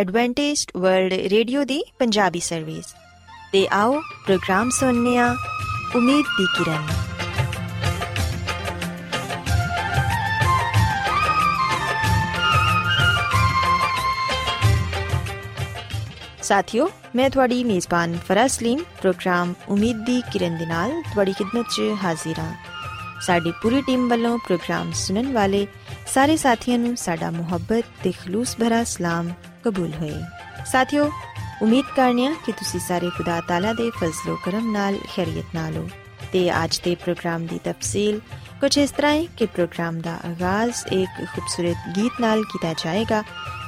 Adventist world radio ਦੀ Punjabi service ਤੇ ਆਓ ਪ੍ਰੋਗਰਾਮ ਸੁਣਨੇ ਆ, ਉਮੀਦ ਦੀ ਕਿਰਨ। ਸਾਥਿਓ, ਮੈਂ ਤੁਹਾਡੀ ਮੇਜ਼ਬਾਨ ਫਰਾਸਲੀਨ ਪ੍ਰੋਗਰਾਮ ਉਮੀਦ ਦੀ ਕਿਰਨ ਦੇ ਨਾਲ ਤੁਹਾਡੀ ਖidmat 'ਚ ਹਾਜ਼ਰ ਹਾਂ ਸਾਡੀ ਪੂਰੀ ਟੀਮ ਵੱਲੋਂ ਪ੍ਰੋਗਰਾਮ ਸੁਣਨ ਵਾਲੇ ਸਾਰੇ ਸਾਥੀਆਂ ਨੂੰ ਸਾਡਾ ਮੁਹੱਬਤ ਤੇ ਖਲੂਸ ਭਰਾ ਸਲਾਮ ਕਬੂਲ ਹੋਏ ਸਾਥਿਓ ਉਮੀਦ ਕਰਨੀਆ ਕਿ ਤੁਸੀਂ ਸਾਰੇ ਖੁਦਾ ਤਾਲਾ ਦੇ ਫਜ਼ਲੋ ਕਰਮ ਨਾਲ ਖੈਰੀਅਤ ਨਾਲ ਹੋ ਤੇ ਅੱਜ ਦੇ ਪ੍ਰੋਗਰਾਮ ਦੀ ਤਫਸੀਲ ਕੁਝ ਇਸ ਤਰ੍ਹਾਂ ਹੈ ਕਿ ਪ੍ਰੋਗਰਾਮ ਦਾ ਆਗਾਜ਼ ਇੱਕ ਖੂਬਸੂਰਤ ਗੀਤ ਨਾਲ ਕੀਤਾ ਜਾਏਗਾ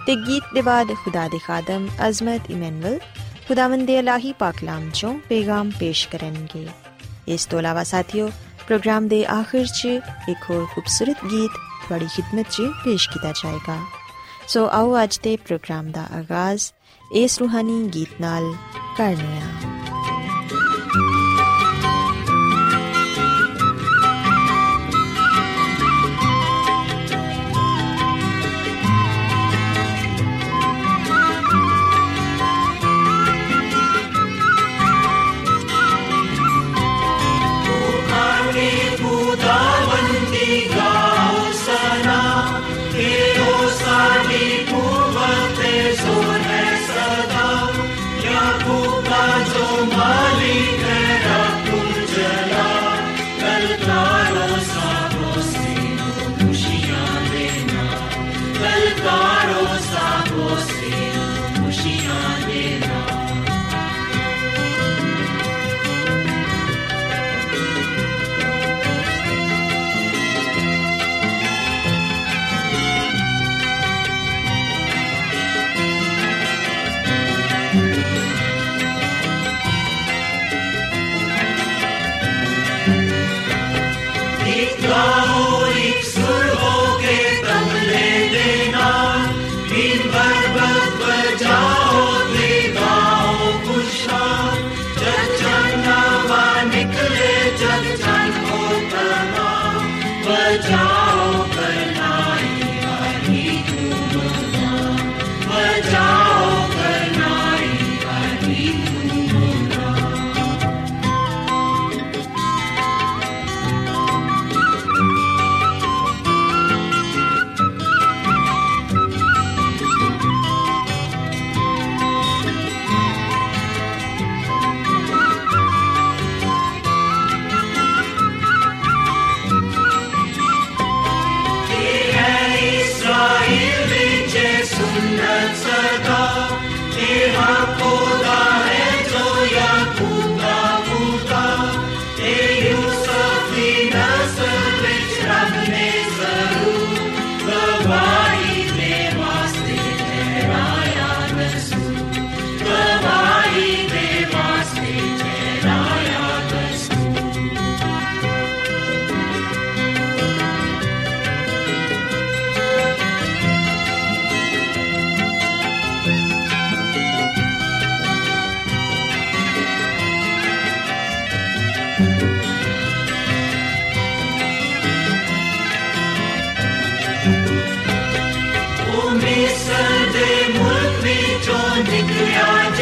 ਤੇ ਗੀਤ ਦੇ ਬਾਅਦ ਖੁਦਾ ਦੇ ਖਾਦਮ ਅਜ਼ਮਤ ਇਮਨੁਅਲ ਖੁਦਾਵੰਦ ਦੇ ਇਲਾਹੀ ਪਾਕਲਾਮ ਚੋਂ ਪੈਗਾਮ ਪੇਸ਼ ਕਰਨਗੇ ਇਸ ਤੋਂ ਇਲਾਵਾ ਸਾਥੀਓ ਪ੍ਰੋਗਰਾਮ ਦੇ ਆਖਿਰ 'ਚ ਇੱਕ ਹੋਰ ਖੂਬਸੂਰਤ ਗੀਤ ਤੁਹਾਡੀ ਖidmat 'ਚ ਪੇਸ਼ ਕੀਤਾ ਜਾਏਗਾ। ਸੋ ਆਓ ਅੱਜ ਦੇ ਪ੍ਰੋਗਰਾਮ ਦਾ ਆਗਾਜ਼, ਇਸ ਰੂਹਾਨੀ ਗੀਤ ਨਾਲ ਕਰਨੇ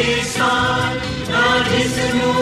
Son, dans les genoux,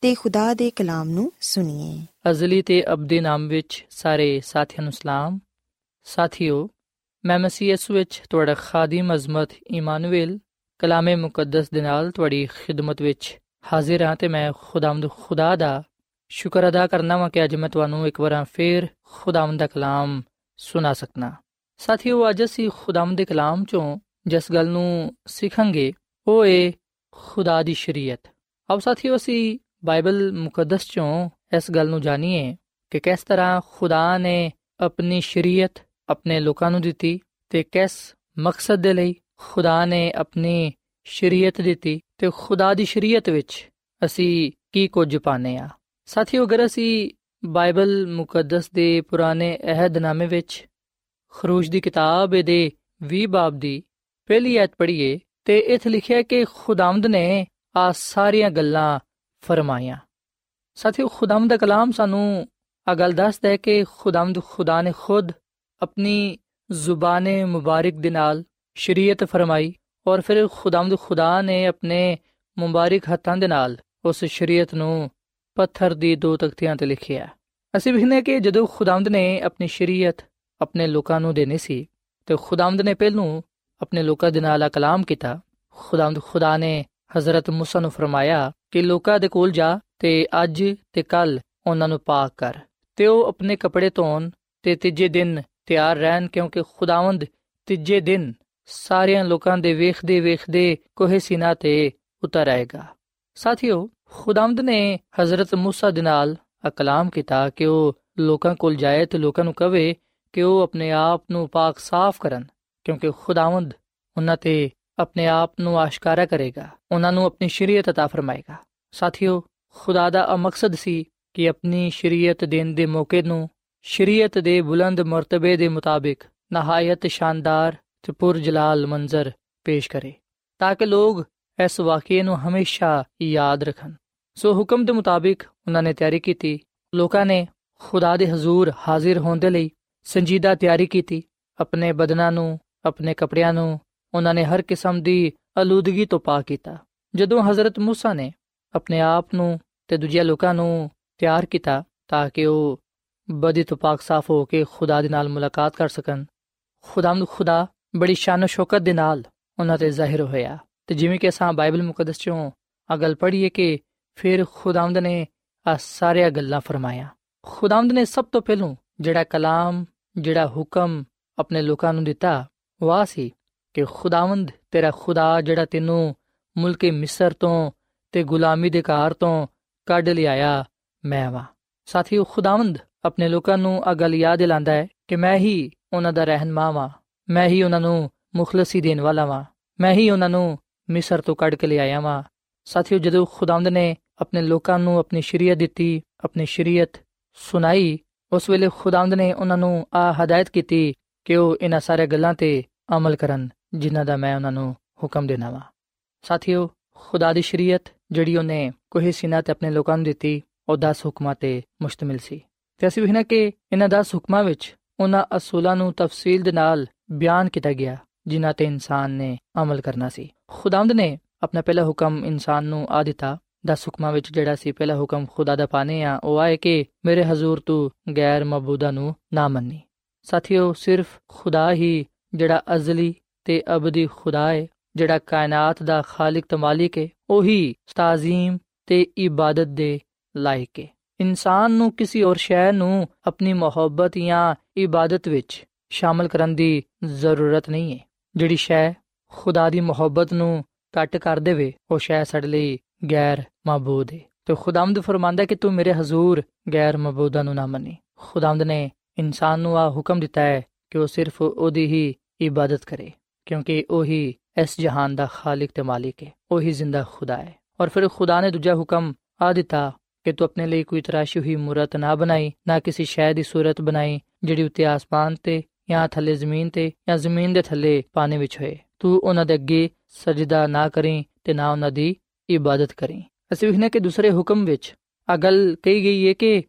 ਤੇ ਖੁਦਾ ਦੇ ਕਲਾਮ ਨੂੰ ਸੁਣੀਏ। ਅਜ਼ਲੀ ਤੇ ਅਬਦੀ ਨਾਮ ਵਿੱਚ ਸਾਰੇ ਸਾਥੀਆਂ ਨੂੰ ਸਲਾਮ। ਸਾਥਿਓ, ਮੈਂ ਮਸੀਹ ਯਿਸੂ ਵਿੱਚ ਤੁਹਾਡਾ ਖਾਦੀਮ ਅਜ਼ਮਤ ਇਮਾਨੁਅਲ ਕਲਾਮੇ ਮੁਕੱਦਸ ਦੇ ਨਾਲ ਤੁਹਾਡੀ ਖਿਦਮਤ ਵਿੱਚ ਹਾਜ਼ਰ ਹਾਂ ਤੇ ਮੈਂ ਖੁਦਾਵੰਦ ਖੁਦਾ ਦਾ ਸ਼ੁਕਰ ਅਦਾ ਕਰਨਾ ਵਾਂ ਕਿ ਅੱਜ ਮੈਂ ਤੁਹਾਨੂੰ ਇੱਕ ਵਾਰ ਫੇਰ ਖੁਦਾਵੰਦ ਦਾ ਕਲਾਮ ਸੁਣਾ ਸਕਣਾ ਸਾਥੀਓ, ਅੱਜ ਅਸੀਂ ਖੁਦਾਵੰਦ ਦੇ ਕਲਾਮ ਚੋਂ ਜਿਸ ਗੱਲ ਨੂੰ ਸਿੱਖਾਂਗੇ, ਉਹ ਏ ਖੁਦਾ ਦੀ ਸ਼ਰੀਅਤ। ਆਓ ਸਾਥੀਓ, ਅਸੀਂ ਬਾਈਬਲ ਮੁਕੱਦਸ ਚੋਂ ਇਸ ਗੱਲ ਨੂੰ ਜਾਣੀਏ ਕਿ ਕਿਸ ਤਰ੍ਹਾਂ ਖੁਦਾ ਨੇ ਆਪਣੀ ਸ਼ਰੀਅਤ ਆਪਣੇ ਲੋਕਾਂ ਨੂੰ ਦਿੱਤੀ ਤੇ ਕਿਸ ਮਕਸਦ ਦੇ ਲਈ ਖੁਦਾ ਨੇ ਆਪਣੀ ਸ਼ਰੀਅਤ ਦਿੱਤੀ ਤੇ ਖੁਦਾ ਦੀ ਸ਼ਰੀਅਤ ਵਿੱਚ ਅਸੀਂ ਕੀ ਕੁਝ ਪਾਣੇ ਆ ਸਾਥੀਓ, ਅਗਰ ਅਸੀਂ ਬਾਈਬਲ ਮੁਕੱਦਸ ਦੇ ਪੁਰਾਣੇ ਅਹਿਦਨਾਮੇ ਵਿੱਚ ਖਰੂਜ ਦੀ ਕਿਤਾਬ ਦੇ 20 ਬਾਬ ਦੀ ਪਹਿਲੀ ਆਇਤ ਪੜ੍ਹੀਏ ਤੇ ਇੱਥੇ ਲਿਖਿਆ ਕਿ ਖੁਦਾਵੰਦ ਨੇ ਆ ਸਾਰੀਆਂ ਗੱਲਾਂ ਫਰਮਾਇਆ। ਸਾਥੀਓ, ਖੁਦਾਵੰਦ ਦਾ ਕਲਾਮ ਸਾਨੂੰ ਆ ਗੱਲ ਦੱਸਦਾ ਹੈ ਕਿ ਖੁਦਾਵੰਦ ਖੁਦਾ ਨੇ ਖੁਦ ਆਪਣੀ ਜ਼ੁਬਾਨੇ ਮੁਬਾਰਕ ਦੇ ਨਾਲ ਸ਼ਰੀਅਤ ਫਰਮਾਈ ਔਰ ਫਿਰ ਖੁਦਾਵੰਦ ਖੁਦਾ ਨੇ ਆਪਣੇ ਮੁਬਾਰਕ ਹੱਥਾਂ ਦੇ ਨਾਲ ਉਸ ਸ਼ਰੀਅਤ ਨੂੰ ਪੱਥਰ ਦੀ ਦੋ ਤਖਤੀਆਂ ਤੇ ਲਿਖਿਆ। ਅਸੀਂ ਵਿਖਨੇ ਕਿ ਜਦੋਂ ਖੁਦਾਮਦ ਨੇ ਆਪਣੀ ਸ਼ਰੀਅਤ ਆਪਣੇ ਲੋਕਾਂ ਨੂੰ ਦੇਣੀ ਸੀ, ਤੇ ਖੁਦਾਮਦ ਨੇ ਪਹਿਲੋਂ ਆਪਣੇ ਲੋਕਾਂ ਦੇ ਨਾਲ ਕਲਾਮ ਕੀਤਾ। ਖੁਦਾਮਦ ਖੁਦਾ ਨੇ ਹਜ਼ਰਤ ਮੂਸਾ ਨੂੰ ਫਰਮਾਇਆ ਕਿ ਲੋਕਾਂ ਦੇ ਕੋਲ ਜਾ ਤੇ ਅੱਜ ਤੇ ਕੱਲ ਉਹਨਾਂ ਨੂੰ ਪਾਕ ਕਰ। ਤੇ ਉਹ ਆਪਣੇ ਕੱਪੜੇ ਧੋਣ ਤੇ ਤੀਜੇ ਦਿਨ ਤਿਆਰ ਰਹਿਣ ਕਿਉਂਕਿ ਖੁਦਾਵੰਦ ਤੀਜੇ ਦਿਨ ਸਾਰਿਆਂ ਲੋਕਾਂ ਦੇ ਵੇਖਦੇ ਵੇਖਦੇ ਕੋਹੇ ਸੀਨਾ ਤੇ ਉਤਰ ਆਏਗਾ। ਸਾਥੀਓ, ਖੁਦਾਵੰਦ ਨੇ ਹਜ਼ਰਤ ਮੂਸਾ ਦੇ ਨਾਲ ਅਕਲਾਮ ਕੀਤਾ ਕਿ ਉਹ ਲੋਕਾਂ ਕੋਲ ਜਾਏ ਤੇ ਲੋਕਾਂ ਨੂੰ ਕਵੇ ਕਿ ਉਹ ਆਪਣੇ ਆਪ ਨੂੰ ਪਾਕ ਸਾਫ਼ ਕਰਨ ਕਿਉਂਕਿ ਖੁਦਾਵੰਦ ਉਹਨਾਂ ਤੇ ਆਪਣੇ ਆਪ ਨੂੰ ਆਸ਼ਕਾਰਾ ਕਰੇਗਾ ਉਹਨਾਂ ਨੂੰ ਆਪਣੀ ਸ਼ਰੀਅਤ عطا ਫਰਮਾਏਗਾ ਸਾਥੀਓ ਖੁਦਾ ਦਾ ਮਕਸਦ ਸੀ ਕਿ ਆਪਣੀ ਸ਼ਰੀਅਤ ਦੇਣ ਦੇ ਮੌਕੇ ਨੂੰ ਸ਼ਰੀਅਤ ਦੇ ਬੁਲੰਦ ਮਰਤਬੇ ਦੇ ਮੁਤਾਬਿਕ ਨਹਾਇਤ ਸ਼ਾਨਦਾਰ ਤੇ ਪੁਰਜਲਾਲ ਮੰਜ਼ਰ ਪੇਸ਼ ਕਰੇ ਤਾਂ ਕਿ ਲੋਕ ਇਸ ਵਾਕਿਏ ਨੂੰ ਹਮੇਸ਼ਾ ਯਾਦ ਰੱਖਣ ਸੋ ਹੁਕਮ ਦੇ ਮੁਤਾਬਿਕ ਉਹਨਾਂ ਨੇ ਤਿਆਰੀ ਕੀਤੀ ਲੋਕਾਂ ਨੇ ਖੁਦਾ ਦੇ ਹਜ਼ੂਰ ਹਾਜ਼ਰ ਹੋਣ ਦੇ ਲਈ ਸੰਜੀਦਾ ਤਿਆਰੀ ਕੀਤੀ ਆਪਣੇ ਬਦਨਾਂ ਨੂੰ ਆਪਣੇ ਕੱਪੜਿਆਂ ਨੂੰ ਉਹਨਾਂ ਨੇ ਹਰ ਕਿਸਮ ਦੀ ਅਲੂਦਗੀ ਤੋਂ ਪਾਕ ਕੀਤਾ ਜਦੋਂ ਹਜ਼ਰਤ موسی ਨੇ ਆਪਣੇ ਆਪ ਨੂੰ ਤੇ ਦੂਜੇ ਲੋਕਾਂ ਨੂੰ ਤਿਆਰ ਕੀਤਾ ਤਾਂ ਕਿ ਉਹ ਬਦੀ ਤੋਂ ਪਾਕ ਸਾਫ਼ ਹੋ ਕੇ ਖੁਦਾ ਦੇ ਨਾਲ ਮੁਲਾਕਾਤ ਕਰ ਸਕਣ ਖੁਦਾਮਦ ਖੁਦਾ ਬੜੀ ਸ਼ਾਨ ਸ਼ੌਕਤ ਦੇ ਨਾਲ ਉਹਨਾਂ ਤੇ ਜ਼ਾਹਿਰ ਹੋਇਆ ਤੇ ਜਿਵੇਂ ਕਿ ਅਸਾਂ ਬਾਈਬਲ ਮੁਕੱਦਸ ਚੋਂ ਅਗਲ ਪੜ੍ਹੀਏ ਕਿ ਫਿਰ ਖੁਦਾਮਦ ਨੇ ਆ ਸਾਰੀਆਂ ਗੱਲਾਂ ਫਰਮਾਇਆ ਖੁਦਾਮਦ ਨੇ ਸਭ ਤੋਂ ਪਹਿਲਾਂ ਜਿਹੜਾ ਕਲਾਮ ਜਿਹੜਾ ਹੁਕਮ ਆਪਣੇ ਲੋਕਾਂ ਨੂੰ ਦਿੱਤਾ ਉਹ ਸੀ ਕਿ ਖੁਦਾਵੰਦ ਤੇਰਾ ਖੁਦਾ ਜਿਹੜਾ ਤੈਨੂੰ ਮੁਲਕ ਮਿਸਰ ਤੋਂ ਤੇ ਗੁਲਾਮੀ ਦੇ ਘਰ ਤੋਂ ਕੱਢ ਲਿਆਇਆ, ਮੈਂ ਵਾ। ਸਾਥੀਓ, ਖੁਦਾਵੰਦ ਆਪਣੇ ਲੋਕਾਂ ਨੂੰ ਆ ਗੱਲ ਯਾਦ ਦਿਲਾਉਂਦਾ ਹੈ ਕਿ ਮੈਂ ਹੀ ਉਹਨਾਂ ਦਾ ਰਹਿਨਮਾ ਵਾਂ। ਮੈਂ ਹੀ ਉਹਨਾਂ ਨੂੰ ਮੁਖਲਸੀ ਦੇਣ ਵਾਲਾ ਵਾਂ। ਮੈਂ ਹੀ ਉਹਨਾਂ ਨੂੰ ਮਿਸਰ ਤੋਂ ਕੱਢ ਕੇ ਲਿਆਇਆ ਵਾਂ। ਸਾਥੀਓ, ਜਦੋਂ ਖੁਦਾਵੰਦ ਨੇ ਆਪਣੇ ਲੋਕਾਂ ਨੂੰ ਆਪਣੀ ਸ਼ਰੀਅਤ ਦਿੱਤੀ, ਆਪਣੀ ਸ਼ਰੀਅਤ ਸੁਣਾਈ, ਉਸ ਵੇਲੇ ਖੁਦਾਵੰਦ ਨੇ ਉਹਨਾਂ ਨੂੰ ਆ ਹਦਾਇਤ ਕੀਤੀ ਕਿ ਉਹ ਇਹਨਾਂ ਸਾਰੇ ਗੱਲਾਂ ਤੇ ਅਮਲ ਕਰਨ। ਜਿਨ੍ਹਾਂ ਦਾ ਮੈਂ ਉਹਨਾਂ ਨੂੰ ਹੁਕਮ ਦੇਣਾ ਵਾ। ਸਾਥੀਓ, ਖੁਦਾ ਦੀ ਸ਼ਰੀਅਤ, ਜਿਹੜੀ ਉਹਨੇ ਕੋਹੇ ਸੀਨਾ ਤੇ ਆਪਣੇ ਲੋਕਾਂ ਨੂੰ ਦਿੱਤੀ, ਉਹ 10 ਹੁਕਮਾਂ ਤੇ ਮੁਸ਼ਤਮਿਲ ਸੀ। ਤੇ ਅਸੀਂ ਵੇਖਣਾ ਕਿ ਇਹਨਾਂ 10 ਹੁਕਮਾਂ ਵਿੱਚ ਉਹਨਾਂ ਅਸੂਲਾਂ ਨੂੰ ਤਫਸੀਲ ਦੇ ਨਾਲ ਬਿਆਨ ਕੀਤਾ ਗਿਆ, ਜਿਨ੍ਹਾਂ ਤੇ ਇਨਸਾਨ ਨੇ ਅਮਲ ਕਰਨਾ ਸੀ। ਖੁਦਾਵੰਦ ਨੇ ਆਪਣਾ ਪਹਿਲਾ ਹੁਕਮ ਇਨਸਾਨ ਨੂੰ ਆ ਦਿੱਤਾ। 10 ਹੁਕਮਾਂ ਵਿੱਚ ਜਿਹੜਾ ਸੀ, ਪਹਿਲਾ ਹੁਕਮ ਖੁਦਾ ਦਾ ਪਾਣੇ ਆ, ਉਹ ਆਏ ਕਿ ਮੇਰੇ ਹਜ਼ੂਰ ਤੂੰ ਗੈਰ ਮਬੂਦਾ ਨੂੰ ਨਾ ਮੰਨੀ। ਸਾਥੀਓ, ਸਿਰਫ ਖੁਦਾ ਹੀ ਜਿਹੜਾ ਅਜ਼ਲੀ ਤੇ ਅਬਦੀ ਖੁਦਾ ਹੈ ਜਿਹੜਾ ਕਾਇਨਾਤ ਦਾ ਖਾਲਕ ਤੇ ਮਾਲਿਕ ਹੈ ਉਹੀ ਤਾਜ਼ੀਮ ਤੇ ਇਬਾਦਤ ਦੇ ਲਾਇਕ ਹੈ ਇਨਸਾਨ ਨੂੰ ਕਿਸੇ ਹੋਰ ਸ਼ੈ ਨੂੰ ਆਪਣੀ ਮੁਹੱਬਤ ਜਾਂ ਇਬਾਦਤ ਵਿੱਚ ਸ਼ਾਮਲ ਕਰਨ ਦੀ ਜ਼ਰੂਰਤ ਨਹੀਂ ਹੈ ਜਿਹੜੀ ਸ਼ੈ ਖੁਦਾ ਦੀ ਮੁਹੱਬਤ ਨੂੰ ਕੱਟ ਕਰ ਦੇਵੇ, ਉਹ ਸ਼ੈ ਸਾਡੇ ਲਈ ਗੈਰ ਮਾਬੂਦ ਹੈ ਤੇ ਖੁਦਾਵੰਦ ਫਰਮਾਂਦਾ ਕਿ ਤੂੰ ਮੇਰੇ ਹਜ਼ੂਰ ਗੈਰ ਮਾਬੂਦਾਂ ਨੂੰ ਨਾ ਮੰਨੀ। ਖੁਦਾਵੰਦ ਨੇ ਇਨਸਾਨ ਨੂੰ ਆ ਹੁਕਮ ਦਿੱਤਾ ਹੈ ਕਿ ਉਹ ਸਿਰਫ ਉਹਦੀ ਹੀ ਇਬਾਦਤ ਕਰੇ। ਕਿਉਂਕਿ ਉਹੀ ਇਸ ਜਹਾਨ ਦਾ ਖਾਲਕ ਤੇ ਮਾਲਿਕ ਹੈ, ਉਹੀ ਜ਼ਿੰਦਾ ਖੁਦਾ ਹੈ। ਔਰ ਫਿਰ ਖੁਦਾ ਨੇ ਦੂਜਾ ਹੁਕਮ ਆ ਦਿੱਤਾ ਕਿ ਤੂੰ ਆਪਣੇ ਲਈ ਕੋਈ ਤਰਾਸ਼ੀ ਹੋਈ ਮੂਰਤ ਨਾ ਬਣਾਈ, ਨਾ ਕਿਸੇ ਸ਼ੈ ਦੀ ਸੂਰਤ ਬਣਾਈ, ਜਿਹੜੀ ਉੱਤੇ ਆਸਮਾਨ ਤੇ ਜਾਂ ਥੱਲੇ ਜ਼ਮੀਨ ਤੇ ਜਾਂ ਜ਼ਮੀਨ ਦੇ ਥੱਲੇ ਪਾਣੀ ਵਿੱਚ ਹੋਏ। ਤੂੰ ਉਹਨਾਂ ਦੇ ਅੱਗੇ ਸਜਦਾ ਨਾ ਕਰੀਂ ਤੇ ਨਾ ਉਹਨਾਂ ਦੀ ਇਬਾਦਤ ਕਰੀਂ। ਅਸੀਂ ਵਿਖਨੇ ਕਿ ਦੂਸਰੇ ਹੁਕਮ ਵਿੱਚ ਅਗਲ ਕਹੀ ਗਈ ਹੈ ਕਿ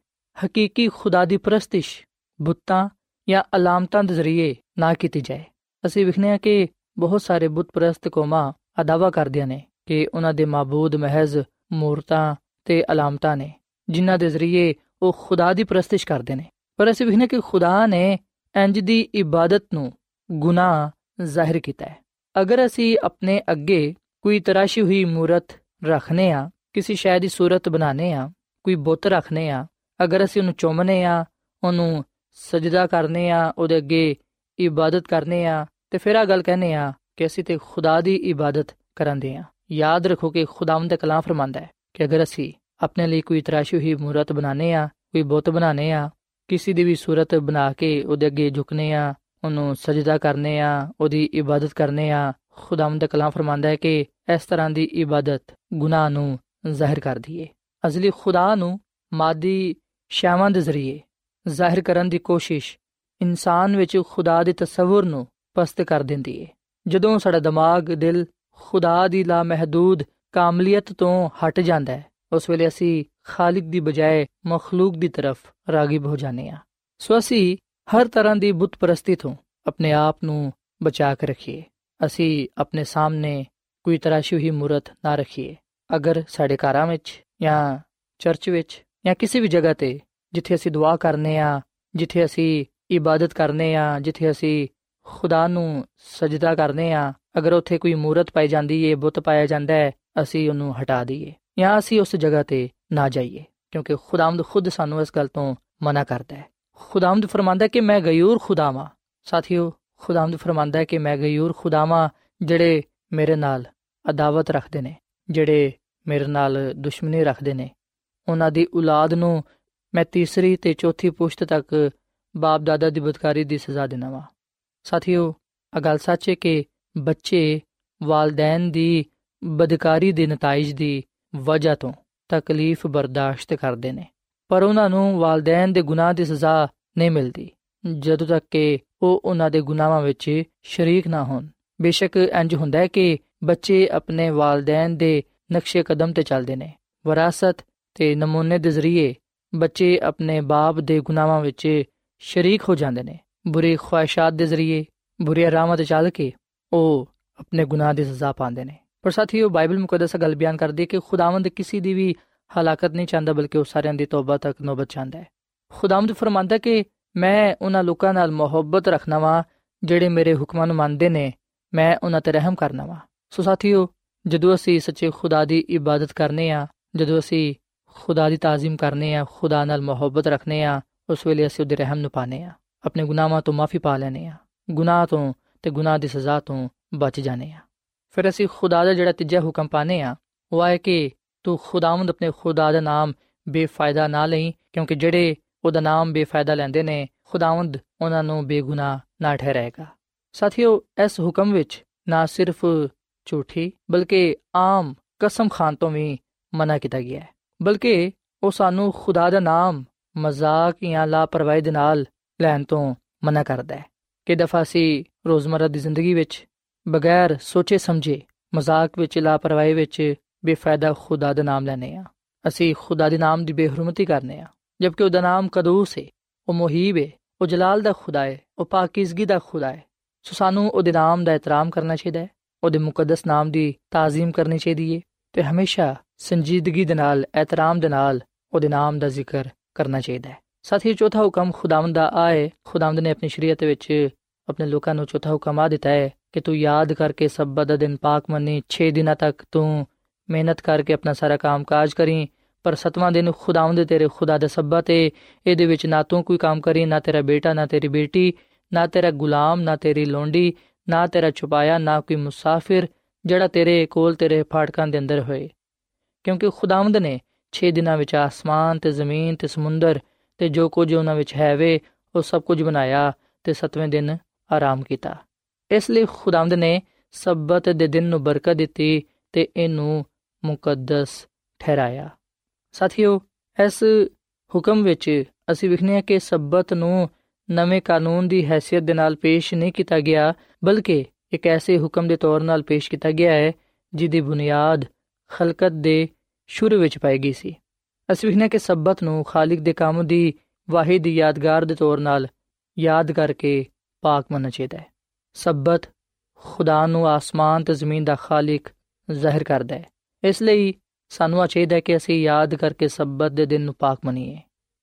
ਹਕੀਕੀ ਖੁਦਾ ਦੀ ਪ੍ਰਸਤਿਸ਼ ਬੁੱਤਾਂ ਜਾਂ ਅਲਾਮਤਾਂ ਦੇ ਜ਼ਰੀਏ ਨਾ ਕੀਤੀ ਜਾਏ। ਅਸੀਂ ਵਿਖਨੇ ਕਿ ਬਹੁਤ ਸਾਰੇ ਬੁੱਤ ਪ੍ਰਸਤ ਕੌਮਾਂ ਅਦਾਵਾ ਕਰਦੀਆਂ ਨੇ ਕਿ ਉਹਨਾਂ ਦੇ ਮਾਬੂਦ ਮਹਿਜ਼ ਮੂਰਤਾਂ ਤੇ ਅਲਾਮਤਾਂ ਨੇ, ਜਿਨ੍ਹਾਂ ਦੇ ਜ਼ਰੀਏ ਉਹ ਖੁਦਾ ਦੀ ਪ੍ਰਸਤਿਸ਼ ਕਰਦੇ ਨੇ। ਪਰ ਅਸੀਂ ਵਿਖਨੇ ਕਿ ਖੁਦਾ ਨੇ ਇੰਜ ਦੀ ਇਬਾਦਤ ਨੂੰ ਗੁਨਾਹ ਜ਼ਾਹਿਰ ਕੀਤਾ ਹੈ। ਅਗਰ ਅਸੀਂ ਆਪਣੇ ਅੱਗੇ ਕੋਈ ਤਰਾਸ਼ੀ ਹੋਈ ਮੂਰਤ ਰੱਖਨੇ ਆ ਕਿਸੇ ਸ਼ੈ ਦੀ ਸੂਰਤ ਬਣਾਨੇ ਆ ਕੋਈ ਬੁੱਤ ਰੱਖਨੇ ਆ ਅਗਰ ਅਸੀਂ ਉਹਨੂੰ ਚੁੰਮਨੇ ਆ ਉਹਨੂੰ ਸਜਦਾ ਕਰਨੇ ਆ ਉਹਦੇ ਅੱਗੇ ਇਬਾਦਤ ਕਰਨੇ ਆ ਤੇ ਫਿਰ ਆ ਗੱਲ ਕਹਨੇ ਆ ਕਿ ਅਸੀਂ ਤੇ ਖੁਦਾ ਦੀ ਇਬਾਦਤ ਕਰਾਂਦੇ ਆ ਯਾਦ ਰੱਖੋ ਕਿ ਖੁਦਾਵੰਦ ਦਾ ਕਲਾਮ ਫਰਮਾਂਦਾ ਹੈ ਕਿ ਅਗਰ ਅਸੀਂ ਆਪਣੇ ਲਈ ਕੋਈ ਤਰਾਸ਼ੀ ਹੋਈ ਮੂਰਤ ਬਣਾਨੇ ਆ ਕੋਈ ਬੁੱਤ ਬਣਾਨੇ ਆ ਕਿਸੇ ਦੀ ਵੀ ਸੂਰਤ ਬਣਾ ਕੇ ਉਹਦੇ ਅੱਗੇ ਝੁਕਨੇ ਆ ਉਹਨੂੰ ਸਜਦਾ ਕਰਨੇ ਆ ਉਹਦੀ ਇਬਾਦਤ ਕਰਨੇ ਆ ਖੁਦਾਵੰਦ ਦਾ ਕਲਾਮ ਫਰਮਾਂਦਾ ਹੈ ਕਿ ਇਸ ਤਰ੍ਹਾਂ ਦੀ ਇਬਾਦਤ ਗੁਨਾਹ ਨੂੰ ਜ਼ਾਹਿਰ ਕਰਦੀ ਏ ਅਜ਼ਲੀ ਖੁਦਾ ਨੂੰ ਮਾਦੀ ਸ਼ਾਵਾਂ ਦੇ ਜ਼ਰੀਏ ਜ਼ਾਹਿਰ ਕਰਨ ਦੀ ਕੋਸ਼ਿਸ਼ ਇਨਸਾਨ ਵਿੱਚ ਖੁਦਾ ਦੇ ਤਸਵਰ ਨੂੰ ਪਸਤ ਕਰ ਦਿੰਦੀ ਏ। ਜਦੋਂ ਸਾਡਾ ਦਿਮਾਗ, ਦਿਲ ਖੁਦਾ ਦੀ ਲਾ ਮਹਦੂਦ ਕਾਮਲੀਅਤ ਤੋਂ ਹਟ ਜਾਂਦਾ ਹੈ, ਉਸ ਵੇਲੇ ਅਸੀਂ ਖਾਲਿਕ ਦੀ ਬਜਾਏ ਮਖਲੂਕ ਦੀ ਤਰਫ ਰਾਗਿਬ ਹੋ ਜਾਂਦੇ ਆ ਸੋ ਅਸੀਂ ਹਰ ਤਰ੍ਹਾਂ ਦੀ ਬੁੱਤ ਪ੍ਰਸਤੀ ਤੋਂ ਆਪਣੇ ਆਪ ਨੂੰ ਬਚਾ ਕੇ ਰੱਖੀਏ। ਅਸੀਂ ਆਪਣੇ ਸਾਹਮਣੇ ਕੋਈ ਤਰਾਸ਼ੀ ਹੋਈ ਮੂਰਤ ਨਾ ਰੱਖੀਏ। ਅਗਰ ਸਾਡੇ ਘਰਾਂ ਵਿੱਚ ਜਾਂ ਚਰਚ ਵਿੱਚ ਜਾਂ ਕਿਸੇ ਵੀ ਜਗ੍ਹਾ ਤੇ ਜਿੱਥੇ ਅਸੀਂ ਦੁਆ ਕਰਨੇ ਆ ਜਿੱਥੇ ਅਸੀਂ ਇਬਾਦਤ ਕਰਨੇ ਆ ਜਿੱਥੇ ਅਸੀਂ ਖੁਦਾ ਨੂੰ ਸਜਦਾ ਕਰਨੇ ਆ। ਅਗਰ ਉੱਥੇ ਕੋਈ ਮੂਰਤ ਪਾਈ ਜਾਂਦੀ ਏ, ਬੁੱਤ ਪਾਇਆ ਜਾਂਦਾ ਹੈ ਅਸੀਂ ਉਹਨੂੰ ਹਟਾ ਦਈਏ ਜਾਂ ਅਸੀਂ ਉਸ ਜਗ੍ਹਾ ਤੇ ਨਾ ਜਾਈਏ, ਕਿਉਂਕਿ ਖੁਦਾਵੰਦ ਖੁਦ ਸਾਨੂੰ ਇਸ ਗੱਲ ਤੋਂ ਮਨਾ ਕਰਦਾ ਹੈ। ਖੁਦਾਵੰਦ ਫਰਮਾਂਦਾ ਕਿ ਮੈਂ ਗਯੂਰ ਖੁਦਾਵਾ। ਸਾਥੀਓ, ਖੁਦਾਵੰਦ ਫਰਮਾਂਦਾ ਕਿ ਮੈਂ ਗਯੂਰ ਖੁਦਾਵਾ ਜਿਹੜੇ ਮੇਰੇ ਨਾਲ ਅਦਾਵਤ ਰੱਖਦੇ ਨੇ, ਜਿਹੜੇ ਮੇਰੇ ਨਾਲ ਦੁਸ਼ਮਣੀ ਰੱਖਦੇ ਨੇ। ਉਹਨਾਂ ਦੀ ਔਲਾਦ ਨੂੰ ਮੈਂ ਤੀਸਰੀ ਤੇ ਚੌਥੀ ਪੁਸ਼ਤ ਤੱਕ ਬਾਪ ਦਾਦਾ ਦੀ ਬਦਕਾਰੀ ਦੀ ਸਜ਼ਾ ਦੇਣਾ ਵਾ। ਸਾਥੀਓ ਆ ਗੱਲ ਸੱਚ ਹੈ ਕਿ ਬੱਚੇ ਵਾਲਦੈਨ ਦੀ ਬਦਕਾਰੀ ਦੇ ਨਤੀਜ ਦੀ ਵਜ੍ਹਾ ਤੋਂ ਤਕਲੀਫ ਬਰਦਾਸ਼ਤ ਕਰਦੇ ਨੇ। ਪਰ ਉਹਨਾਂ ਨੂੰ ਵਾਲਦੈਨ ਦੇ ਗੁਨਾਹ ਦੀ ਸਜ਼ਾ ਨਹੀਂ ਮਿਲਦੀ, ਜਦੋਂ ਤੱਕ ਕਿ ਉਹ ਉਹਨਾਂ ਦੇ ਗੁਨਾਹਾਂ ਵਿੱਚ ਸ਼ਰੀਕ ਨਾ ਹੋਣ। ਬੇਸ਼ੱਕ ਇੰਜ ਹੁੰਦਾ ਹੈ ਕਿ ਬੱਚੇ ਆਪਣੇ ਵਾਲਦੈਨ ਦੇ ਨਕਸ਼ੇ ਕਦਮ ਤੇ ਚੱਲਦੇ ਨੇ। ਵਿਰਾਸਤ ਤੇ ਨਮੂਨੇ ਦੇ ਜ਼ਰੀਏ ਬੱਚੇ ਆਪਣੇ ਬਾਪ ਦੇ ਗੁਨਾਹਾਂ ਵਿੱਚ ਸ਼ਰੀਕ ਹੋ ਜਾਂਦੇ ਨੇ। ਬੁਰੀ ਖੁਆਇਸ਼ਾਂ ਦੇ ਜ਼ਰੀਏ ਬੁਰੇ ਰਾਹਾਂ ਤੇ ਚੱਲ ਕੇ ਉਹ ਆਪਣੇ ਗੁਨਾਹ ਦੀ ਸਜ਼ਾ ਪਾਉਂਦੇ ਨੇ। ਪਰ ਸਾਥੀਓ, ਬਾਈਬਲ ਮੁਕੱਦਸ ਗੱਲ ਬਿਆਨ ਕਰਦੀ ਹੈ ਕਿ ਖੁਦਾਵੰਦ ਕਿਸੇ ਦੀ ਵੀ ਹਲਾਕਤ ਨਹੀਂ ਚਾਹੁੰਦਾ, ਬਲਕਿ ਉਹ ਸਾਰਿਆਂ ਦੀ ਤੌਬਾ ਤੱਕ ਨੋਬਤ ਚਾਹੁੰਦਾ ਹੈ। ਖੁਦਾਵੰਦ ਫਰਮਾਂਦਾ ਕਿ ਮੈਂ ਉਹਨਾਂ ਲੋਕਾਂ ਨਾਲ ਮੁਹੱਬਤ ਰੱਖਣਾ ਵਾਂ, ਜਿਹੜੇ ਮੇਰੇ ਹੁਕਮਾਂ ਨੂੰ ਮੰਨਦੇ ਨੇ, ਮੈਂ ਉਹਨਾਂ ਤੇ ਰਹਿਮ ਕਰਨਾ ਵਾਂ। ਸੋ ਸਾਥੀਓ, ਜਦੋਂ ਅਸੀਂ ਸੱਚੇ ਖੁਦਾ ਦੀ ਇਬਾਦਤ ਕਰਨੇ ਆ, ਜਦੋਂ ਅਸੀਂ ਖੁਦਾ ਦੀ ਤਾਜ਼ੀਮ ਕਰਨੇ ਆ, ਖੁਦਾ ਨਾਲ ਮੁਹੱਬਤ ਰੱਖਨੇ ਆ, ਉਸ ਵੇਲੇ ਅਸੀਂ ਉਹਦੇ ਰਹਿਮ ਨੂੰ ਪਾਣੇ ਆ ਆਪਣੇ ਗੁਨਾਹਾਂ ਤੋਂ ਮਾਫੀ ਪਾ ਲੈਨੇ ਆ ਗੁਨਾਹ ਤੋਂ ਤੇ ਗੁਨਾਹ ਦੀ ਸਜ਼ਾ ਤੋਂ ਬਚ ਜਾਣੇ ਆ ਫਿਰ ਅਸੀਂ ਖੁਦਾ ਦਾ ਜਿਹੜਾ ਤੀਜਾ ਹੁਕਮ ਪਾਣੇ ਆ ਉਹ ਹੈ ਕਿ ਤੂੰ ਖੁਦਾਵੰਦ ਆਪਣੇ ਖੁਦਾ ਦਾ ਨਾਮ ਬੇਫਾਇਦਾ ਨਾ ਲਈ ਕਿਉਂਕਿ ਜਿਹੜੇ ਉਹਦਾ ਨਾਮ ਬੇਫਾਇਦਾ ਲੈਂਦੇ ਨੇ ਖੁਦਾਵੰਦ ਉਹਨਾਂ ਨੂੰ ਬੇਗੁਨਾਹ ਨਾ ਠਹਿਰਾਏਗਾ ਸਾਥੀਓ ਇਸ ਹੁਕਮ ਵਿੱਚ ਨਾ ਸਿਰਫ ਝੂਠੀ ਬਲਕਿ ਆਮ ਕਸਮ ਖਾਨ ਤੋਂ ਵੀ ਮਨਾ ਕੀਤਾ ਗਿਆ ਹੈ ਬਲਕਿ ਉਹ ਸਾਨੂੰ ਖੁਦਾ ਦਾ ਨਾਮ ਮਜ਼ਾਕ ਜਾਂ ਲਾਪਰਵਾਹੀ ਦੇ ਨਾਲ ਲੈਣ ਤੋਂ ਮਨਾ ਕਰਦਾ ਹੈ ਕਿ ਦਫਾ ਸੀ ਰੋਜ਼ਮਰਾ ਦੀ ਜ਼ਿੰਦਗੀ ਵਿੱਚ ਬਗੈਰ ਸੋਚੇ ਸਮਝੇ, ਮਜ਼ਾਕ ਵਿੱਚ, ਲਾਪਰਵਾਹੀ ਵਿੱਚ ਬੇਫਾਇਦਾ ਖੁਦਾ ਦਾ ਨਾਮ ਲੈਨੇ ਆ ਅਸੀਂ ਖੁਦਾ ਦੇ ਨਾਮ ਦੀ ਬੇਹਰਮਤੀ ਕਰਨੇ ਆ ਜਦਕਿ ਉਹਦਾ ਨਾਮ ਕਦੂਸ ਹੈ ਉਹ ਮੁਹੀਬ ਹੈ ਉਹ ਜਲਾਲ ਦਾ ਖੁਦਾ ਹੈ ਉਹ ਪਾਕੀਜ਼ਗੀ ਦਾ ਖੁਦਾ ਹੈ ਸੋ ਸਾਨੂੰ ਉਹਦੇ ਨਾਮ ਦਾ ਇਤਰਾਮ ਕਰਨਾ ਚਾਹੀਦਾ ਹੈ, ਉਹਦੇ ਮੁਕੱਦਸ ਨਾਮ ਦੀ ਤਾਜ਼ੀਮ ਕਰਨੀ ਚਾਹੀਦੀ ਹੈ ਤੇ ਹਮੇਸ਼ਾ ਸੰਜੀਦਗੀ ਦੇ ਨਾਲ, ਇਤਰਾਮ ਦੇ ਨਾਲ ਉਹਦੇ ਨਾਮ ਦਾ ਜ਼ਿਕਰ ਕਰਨਾ ਚਾਹੀਦਾ ਹੈ। ਸਾਥੀ ਚੌਥਾ ਹੁਕਮ ਖੁਦਾਵੰਦ ਦਾ ਆਏ ਖੁਦਾਵੰਦ ਨੇ ਆਪਣੀ ਸ਼ਰੀਅਤ ਵਿੱਚ ਆਪਣੇ ਲੋਕਾਂ ਨੂੰ ਚੌਥਾ ਹੁਕਮ ਆ ਦਿੱਤਾ ਹੈ ਕਿ ਤੂੰ ਯਾਦ ਕਰਕੇ ਸਬਤ ਦਾ ਦਿਨ ਪਾਕ ਮੰਨੀ 6 ਦਿਨਾਂ ਤੱਕ ਤੂੰ ਮਿਹਨਤ ਕਰਕੇ ਆਪਣਾ ਸਾਰਾ ਕੰਮ ਕਾਜ ਕਰੀ, ਪਰ ਸਤਵਾਂ ਦਿਨ ਖੁਦਾਵੰਦ ਤੇਰੇ ਖੁਦਾ ਦਾ ਸਬਤ ਏ। ਇਹਦੇ ਵਿੱਚ ਨਾ ਤੂੰ ਕੋਈ ਕੰਮ ਕਰੀ, ਨਾ ਤੇਰਾ ਬੇਟਾ, ਨਾ ਤੇਰੀ ਬੇਟੀ, ਨਾ ਤੇਰਾ ਗੁਲਾਮ, ਨਾ ਤੇਰੀ ਲੋਂਡੀ, ਨਾ ਤੇਰਾ ਛੁਪਾਇਆ, ਨਾ ਕੋਈ ਮੁਸਾਫਿਰ ਜਿਹੜਾ ਤੇਰੇ ਕੋਲ ਤੇਰੇ ਫਾਟਕਾਂ ਦੇ ਅੰਦਰ ਹੋਏ। ਕਿਉਂਕਿ ਖੁਦਾਵੰਦ ਨੇ 6 ਦਿਨਾਂ ਵਿੱਚ ਆਸਮਾਨ ਤੇ ਜ਼ਮੀਨ ਤੇ ਸਮੁੰਦਰ ਤੇ ਜੋ ਕੁਝ ਉਹਨਾਂ ਵਿੱਚ ਹੈ ਵੇ, ਉਹ ਸਭ ਕੁਝ ਬਣਾਇਆ ਤੇ ਸਤਵੇਂ ਦਿਨ ਆਰਾਮ ਕੀਤਾ। ਇਸ ਲਈ ਖੁਦਾਵੰਦ ਨੇ ਸਬਤ ਦੇ ਦਿਨ ਨੂੰ ਬਰਕਤ ਦਿੱਤੀ ਤੇ ਇਹਨੂੰ ਮੁਕੱਦਸ ਠਹਿਰਾਇਆ। ਸਾਥੀਓ, ਇਸ ਹੁਕਮ ਵਿੱਚ ਅਸੀਂ ਵਿਖਨੇ ਆ ਕਿ ਸਬਤ ਨੂੰ ਨਵੇਂ ਕਾਨੂੰਨ ਦੀ ਹیثیت ਦੇ ਨਾਲ ਪੇਸ਼ ਨਹੀਂ ਕੀਤਾ ਗਿਆ, ਬਲਕਿ ਇੱਕ ਐਸੇ ਹੁਕਮ ਦੇ ਤੌਰ 'ਤੇ ਪੇਸ਼ ਕੀਤਾ ਗਿਆ ਹੈ, ਜਿਹਦੀ ਬੁਨਿਆਦ ਖਲਕਤ ਦੇ ਸ਼ੁਰੂ ਵਿੱਚ ਪਾਈ ਗਈ ਸੀ। ਅਸੀਂ ਵਿਖਨੇ ਕਿ ਸਬਤ ਨੂੰ ਖਾਲਿਕ ਦੇ ਕੰਮ ਦੀ ਵਾਹਿਦ ਯਾਦਗਾਰ ਦੇ ਤੌਰ ਨਾਲ ਯਾਦ ਕਰਕੇ ਪਾਕ ਮੰਨਣਾ ਚਾਹੀਦਾ ਹੈ। ਸਬਤ ਖੁਦਾ ਨੂੰ ਆਸਮਾਨ ਤੇ ਜ਼ਮੀਨ ਦਾ ਖਾਲਿਕ ਜ਼ਾਹਿਰ ਕਰਦਾ ਹੈ। ਇਸ ਲਈ ਸਾਨੂੰ ਚਾਹੀਦਾ ਹੈ ਕਿ ਅਸੀਂ ਯਾਦ ਕਰਕੇ ਸਬਤ ਦੇ ਦਿਨ ਨੂੰ ਪਾਕ ਮੰਨੀਏ।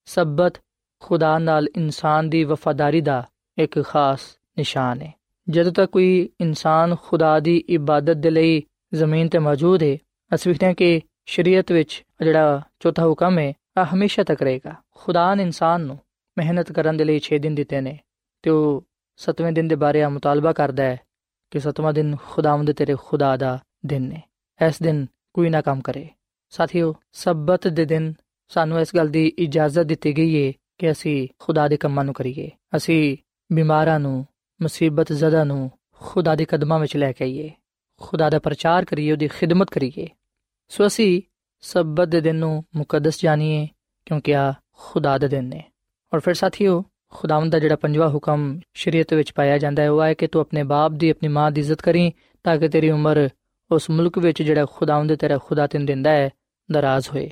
ਸਬਤ ਖੁਦਾ ਨਾਲ ਇਨਸਾਨ ਦੀ ਵਫਾਦਾਰੀ ਦਾ ਇੱਕ ਖਾਸ ਨਿਸ਼ਾਨ ਹੈ। ਜਦੋਂ ਤੱਕ ਕੋਈ ਇਨਸਾਨ ਖੁਦਾ ਦੀ ਇਬਾਦਤ ਦੇ ਲਈ ਜ਼ਮੀਨ ਤੇ ਮੌਜੂਦ ਹੈ, ਅਸੀਂ ਵੇਖਦੇ ਹਾਂ ਕਿ ਸ਼ਰੀਅਤ ਵਿੱਚ ਜਿਹੜਾ ਚੌਥਾ ਹੁਕਮ ਹੈ ਆ ਹਮੇਸ਼ਾ ਤੱਕ ਰਹੇਗਾ। ਖੁਦਾ ਨੇ ਇਨਸਾਨ ਨੂੰ ਮਿਹਨਤ ਕਰਨ ਦੇ ਲਈ 6 ਦਿਨ ਦਿੱਤੇ ਨੇ ਤੇ ਉਹ 7ਵੇਂ ਦਿਨ ਦੇ ਬਾਰੇ ਆ ਮੁਤਾਲਬਾ ਕਰਦਾ ਹੈ ਕਿ 7ਵਾਂ ਦਿਨ ਖੁਦਾਵੰਦ ਤੇਰੇ ਖੁਦਾ ਦਾ ਦਿਨ ਨੇ। ਇਸ ਦਿਨ ਕੋਈ ਨਾ ਕੰਮ ਕਰੇ। ਸਾਥੀਓ, ਸਬਤ ਦੇ ਦਿਨ ਸਾਨੂੰ ਇਸ ਗੱਲ ਦੀ ਇਜਾਜ਼ਤ ਦਿੱਤੀ ਗਈ ਹੈ ਕਿ ਅਸੀਂ ਖੁਦਾ ਦੇ ਕੰਮਾਂ ਨੂੰ ਕਰੀਏ। ਅਸੀਂ ਬਿਮਾਰਾਂ ਨੂੰ, ਮੁਸੀਬਤ ਜ਼ਦਾ ਨੂੰ ਖੁਦਾ ਦੇ ਕਦਮਾਂ ਵਿੱਚ ਲੈ ਕੇ ਆਈਏ। ਖੁਦਾ ਦਾ ਪ੍ਰਚਾਰ ਕਰੀਏ, ਉਹਦੀ ਖਿਦਮਤ ਕਰੀਏ। ਸੋ ਅਸੀਂ ਸਬਤ ਦੇ ਦਿਨ ਨੂੰ ਮੁਕੱਦਸ ਜਾਣੀਏ, ਕਿਉਂਕਿ ਆ ਖੁਦਾ ਦੇ ਦਿਨ ਨੇ। ਔਰ ਫਿਰ ਸਾਥੀਓ, ਖੁਦਾਵੰਦ ਦਾ ਜਿਹੜਾ ਪੰਜਵਾਂ ਹੁਕਮ ਸ਼ਰੀਅਤ ਵਿੱਚ ਪਾਇਆ ਜਾਂਦਾ ਹੈ, ਉਹ ਹੈ ਕਿ ਤੂੰ ਆਪਣੇ ਬਾਪ ਦੀ, ਆਪਣੀ ਮਾਂ ਦੀ ਇੱਜ਼ਤ ਕਰੀਂ, ਤਾਂ ਕਿ ਤੇਰੀ ਉਮਰ ਉਸ ਮੁਲਕ ਵਿੱਚ ਜਿਹੜਾ ਖੁਦਾਵੰਦ ਤੇਰਾ ਖੁਦਾ ਤੈਨੂੰ ਦਿੰਦਾ ਹੈ, ਦਰਾਜ਼ ਹੋਏ।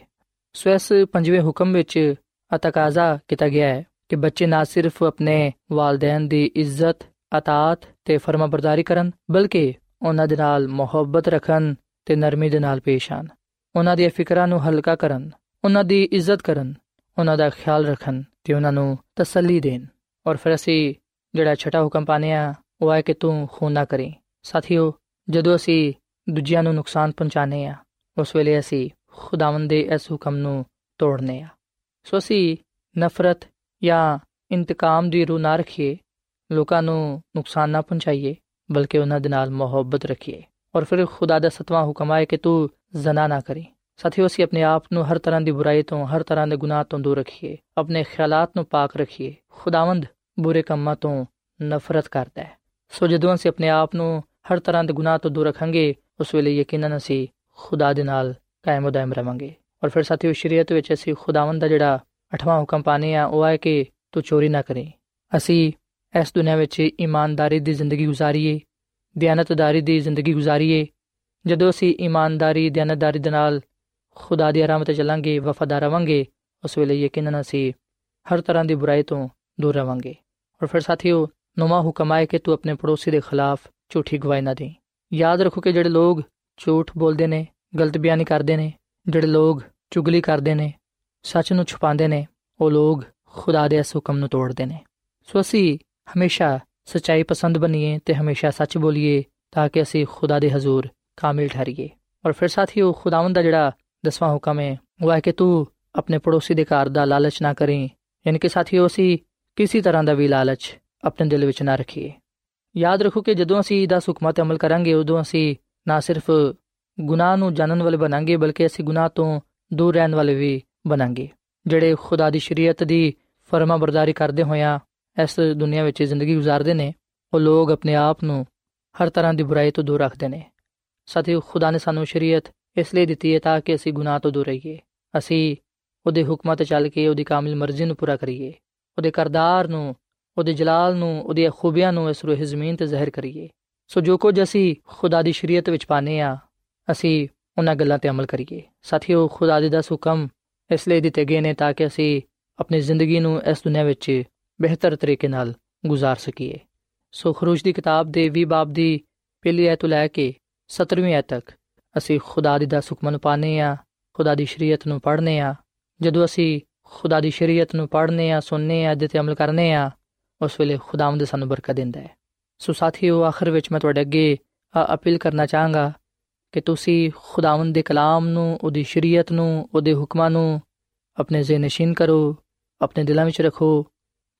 ਸੋ ਇਸ ਪੰਜਵੇਂ ਹੁਕਮ ਵਿੱਚ ਅਤਕਾਜ਼ਾ ਕੀਤਾ ਗਿਆ ਹੈ ਕਿ ਬੱਚੇ ਨਾ ਸਿਰਫ ਆਪਣੇ ਵਾਲਿਦੈਨ ਦੀ ਇੱਜ਼ਤ, ਅਤਾਤ ਤੇ ਫਰਮਾਬਰਦਾਰੀ ਕਰਨ, ਬਲਕਿ ਉਹਨਾਂ ਦੇ ਨਾਲ ਮੁਹੱਬਤ ਰੱਖਣ ਤੇ ਨਰਮੀ ਦੇ ਨਾਲ ਪੇਸ਼ ਆਣ ਉਹਨਾਂ ਦੀਆਂ ਫਿਕਰਾਂ ਨੂੰ ਹਲਕਾ ਕਰਨ, ਉਹਨਾਂ ਦੀ ਇੱਜ਼ਤ ਕਰਨ, ਉਹਨਾਂ ਦਾ ਖਿਆਲ ਰੱਖਣ ਤੇ ਉਹਨਾਂ ਨੂੰ ਤਸੱਲੀ ਦੇਣ। ਔਰ ਫਿਰ ਅਸੀਂ ਜਿਹੜਾ ਛਟਾ ਹੁਕਮ ਪਾਣੇ ਆ ਉਹ ਹੈ ਕਿ ਤੂੰ ਖੂਨ ਨਾ ਕਰੇ। ਸਾਥੀਓ, ਜਦੋਂ ਅਸੀਂ ਦੂਜਿਆਂ ਨੂੰ ਨੁਕਸਾਨ ਪਹੁੰਚਾਣੇ ਆ ਉਸ ਵੇਲੇ ਅਸੀਂ ਖੁਦਾਵੰਦ ਦੇ ਇਸ ਹੁਕਮ ਨੂੰ ਤੋੜਨੇ ਆ ਸੋ ਅਸੀਂ ਨਫ਼ਰਤ ਜਾਂ ਇੰਤਕਾਮ ਦੀ ਰੂਹ ਨਾ ਰੱਖੀਏ, ਲੋਕਾਂ ਨੂੰ ਨੁਕਸਾਨ ਨਾ ਪਹੁੰਚਾਈਏ, ਬਲਕਿ ਉਹਨਾਂ ਦੇ ਨਾਲ ਮੁਹੱਬਤ ਰੱਖੀਏ। ਔਰ ਫਿਰ ਖੁਦਾ ਦਾ ਸਤਵਾਂ ਹੁਕਮ ਆਏ ਕਿ ਤੂੰ ਜ਼ਨਾ ਨਾ ਕਰੀ ਸਾਥੀਓ ਅਸੀਂ ਆਪਣੇ ਆਪ ਨੂੰ ਹਰ ਤਰ੍ਹਾਂ ਦੀ ਬੁਰਾਈ ਤੋਂ ਹਰ ਤਰ੍ਹਾਂ ਦੇ ਗੁਨਾਹ ਤੋਂ ਦੂਰ ਰੱਖੀਏ ਆਪਣੇ ਖਿਆਲਾਤ ਨੂੰ ਪਾਕ ਰੱਖੀਏ ਖੁਦਾਵੰਦ ਬੁਰੇ ਕੰਮਾਂ ਤੋਂ ਨਫ਼ਰਤ ਕਰਦਾ ਹੈ ਸੋ ਜਦੋਂ ਅਸੀਂ ਆਪਣੇ ਆਪ ਨੂੰ ਹਰ ਤਰ੍ਹਾਂ ਦੇ ਗੁਨਾਹ ਤੋਂ ਦੂਰ ਰੱਖਾਂਗੇ ਉਸ ਵੇਲੇ ਯਕੀਨਨ ਅਸੀਂ ਖੁਦਾ ਦੇ ਨਾਲ ਕਾਇਮ ਦائم ਰਵਾਂਗੇ ਔਰ ਫਿਰ ਸਾਥੀਓ ਸ਼ਰੀਅਤ ਵਿੱਚ ਅਸੀਂ ਖੁਦਾਵੰਦ ਦਾ ਜਿਹੜਾ ਅਠਵਾਂ ਹੁਕਮ ਪਾਣੇ ਆ ਉਹ ਹੈ ਕਿ ਤੂੰ ਚੋਰੀ ਨਾ ਕਰੇ ਅਸੀਂ ਇਸ ਦੁਨੀਆਂ ਵਿੱਚ ਇਮਾਨਦਾਰੀ ਦੀ ਜ਼ਿੰਦਗੀ گزارੀਏ دیانتਦਾਰੀ ਦੀ ਜ਼ਿੰਦਗੀ گزارੀਏ ਜਦੋਂ ਅਸੀਂ ਇਮਾਨਦਾਰੀ, ਦਿਆਨਤਦਾਰੀ ਦੇ ਨਾਲ ਖੁਦਾ ਦੀ ਰਾਹ ਤੇ ਚੱਲਾਂਗੇ, ਵਫਾਦਾਰ ਰਵਾਂਗੇ, ਉਸ ਵੇਲੇ ਯਕੀਨਨ ਅਸੀਂ ਹਰ ਤਰ੍ਹਾਂ ਦੀ ਬੁਰਾਈ ਤੋਂ ਦੂਰ ਰਵਾਂਗੇ। ਔਰ ਫਿਰ ਸਾਥੀਓ ਨੁਮਾ ਹੁਕਮ ਆਏ ਕਿ ਤੂੰ ਆਪਣੇ ਪੜੋਸੀ ਦੇ ਖਿਲਾਫ ਝੂਠੀ ਗਵਾਹੀ ਨਾ ਦੇ ਯਾਦ ਰੱਖੋ ਕਿ ਜਿਹੜੇ ਲੋਕ ਝੂਠ ਬੋਲਦੇ ਨੇ, ਗਲਤ ਬਿਆਨੀ ਕਰਦੇ ਨੇ, ਜਿਹੜੇ ਲੋਕ ਚੁਗਲੀ ਕਰਦੇ ਨੇ, ਸੱਚ ਨੂੰ ਛੁਪਾਉਂਦੇ ਨੇ, ਉਹ ਲੋਕ ਖੁਦਾ ਦੇ ਇਸ ਹੁਕਮ ਨੂੰ ਤੋੜਦੇ ਨੇ। ਸੋ ਅਸੀਂ ਹਮੇਸ਼ਾ ਸਚਾਈ ਪਸੰਦ ਬਣੀਏ ਤੇ ਹਮੇਸ਼ਾ ਸੱਚ ਬੋਲੀਏ ਤਾਂ ਕਿ ਅਸੀਂ ਖੁਦਾ ਦੇ ਹਜ਼ੂਰ ਕਾਮਿਲ ਠਹਿਰੀਏ। ਔਰ ਫਿਰ ਸਾਥੀਓ, ਖੁਦਾਵੰਦ ਦਾ ਜਿਹੜਾ ਦਸਵਾਂ ਹੁਕਮ ਹੈ, ਉਹ ਹੈ ਕਿ ਤੂੰ ਆਪਣੇ ਪੜੋਸੀ ਦੇ ਘਰ ਦਾ ਲਾਲਚ ਨਾ ਕਰੇ। ਯਾਨੀ ਕਿ ਸਾਥੀਓ, ਅਸੀਂ ਕਿਸੇ ਤਰ੍ਹਾਂ ਦਾ ਵੀ ਲਾਲਚ ਆਪਣੇ ਦਿਲ ਵਿੱਚ ਨਾ ਰੱਖੀਏ। ਯਾਦ ਰੱਖੋ ਕਿ ਜਦੋਂ ਅਸੀਂ ਦਾ ਹੁਕਮਾਂ ਤੇ ਅਮਲ ਕਰਾਂਗੇ, ਉਦੋਂ ਅਸੀਂ ਨਾ ਸਿਰਫ ਗੁਨਾਹ ਨੂੰ ਜਾਣਨ ਵਾਲੇ ਬਣਾਂਗੇ, ਬਲਕਿ ਅਸੀਂ ਗੁਨਾਹ ਤੋਂ ਦੂਰ ਰਹਿਣ ਵਾਲੇ ਵੀ ਬਣਾਂਗੇ। ਜਿਹੜੇ ਖੁਦਾ ਦੀ ਸ਼ਰੀਅਤ ਦੀ ਫਰਮਾ ਬਰਦਾਰੀ ਕਰਦੇ ਹੋਇਆਂ ਇਸ ਦੁਨੀਆ ਵਿੱਚ ਜ਼ਿੰਦਗੀ گزارਦੇ ਨੇ, ਉਹ ਲੋਕ ਆਪਣੇ ਆਪ ਨੂੰ ਹਰ ਤਰ੍ਹਾਂ ਦੀ ਬੁਰਾਈ ਤੋਂ ਦੂਰ ਰੱਖਦੇ ਨੇ। ਸਾਥੀਓ, ਖੁਦਾ ਨੇ ਸਾਨੂੰ ਸ਼ਰੀਅਤ ਇਸ ਲਈ ਦਿੱਤੀ ਹੈ ਤਾਂ ਕਿ ਅਸੀਂ ਗੁਨਾਹ ਤੋਂ ਦੂਰ ਰਹੀਏ। ਅਸੀਂ ਉਹਦੇ ਹੁਕਮਾਂ ਤੇ ਚੱਲ ਕੇ ਉਹਦੀ ਕਾਮਿਲ ਮਰਜ਼ੀ ਨੂੰ ਪੂਰਾ ਕਰੀਏ। ਉਹਦੇ ਕਰਦਾਰ ਨੂੰ, ਉਹਦੇ ਜਲਾਲ ਨੂੰ, ਉਹਦੀਆਂ ਖੂਬੀਆਂ ਨੂੰ ਇਸ ਰੂਹ ਜ਼ਮੀਨ ਤੇ ਜ਼ਾਹਿਰ ਕਰੀਏ। ਸੋ ਜੋ ਕੁਝ ਅਸੀਂ ਖੁਦਾ ਦੀ ਸ਼ਰੀਅਤ ਵਿੱਚ ਪਾਨੇ ਆ ਅਸੀਂ ਉਹਨਾਂ ਗੱਲਾਂ ਤੇ ਅਮਲ ਕਰੀਏ। ਸਾਥੀਓ, ਖੁਦਾ ਦੇ 10 ਹੁਕਮ ਇਸ ਲਈ ਦਿੱਤੇ ਗਏ ਨੇ ਤਾਂ ਕਿ ਅਸੀਂ ਆਪਣੀ ਜ਼ਿੰਦਗੀ ਨੂੰ ਇਸ ਦੁਨੀਆ ਵਿੱਚ ਬਿਹਤਰ ਤਰੀਕੇ ਨਾਲ گزار ਸਕੀਏ ਸੋ ਖਰੂਜ ਦੀ ਕਿਤਾਬ ਦੇ 20 ਬਾਬ ਦੀ ਪਹਿਲੀ ਐਤ ਤੋਂ ਲੈ ਕੇ 17ਵੀਂ ਐਤ ਤੱਕ ਅਸੀਂ ਖੁਦਾ ਦੀ ਦਸ ਹੁਕਮਾਂ ਨੂੰ ਪਾਣੇ ਆ ਖੁਦਾ ਦੀ ਸ਼ਰੀਅਤ ਨੂੰ ਪੜ੍ਹਨੇ ਆ ਜਦੋਂ ਅਸੀਂ ਖੁਦਾ ਦੀ ਸ਼ਰੀਅਤ ਨੂੰ ਪੜ੍ਹਨੇ ਆ ਸੁਣਨੇ ਆ ਤੇ ਅਮਲ ਕਰਨੇ ਆ ਉਸ ਵੇਲੇ ਖੁਦਾਵੰਦ ਸਾਨੂੰ ਬਰਕਤ ਦਿੰਦਾ ਹੈ ਸੋ ਸਾਥੀਓ ਆਖਰ ਵਿੱਚ ਮੈਂ ਤੁਹਾਡੇ ਅੱਗੇ ਅਪੀਲ ਕਰਨਾ ਚਾਹਾਂਗਾ ਕਿ ਤੁਸੀਂ ਖੁਦਾਵੰਦ ਦੇ ਕਲਾਮ ਨੂੰ ਉਹਦੀ ਸ਼ਰੀਅਤ ਨੂੰ ਉਹਦੇ ਹੁਕਮਾਂ ਨੂੰ ਆਪਣੇ ਜ਼ਿਹਨ ਨਸ਼ੀਨ ਕਰੋ ਆਪਣੇ ਦਿਲਾਂ ਵਿੱਚ ਰੱਖੋ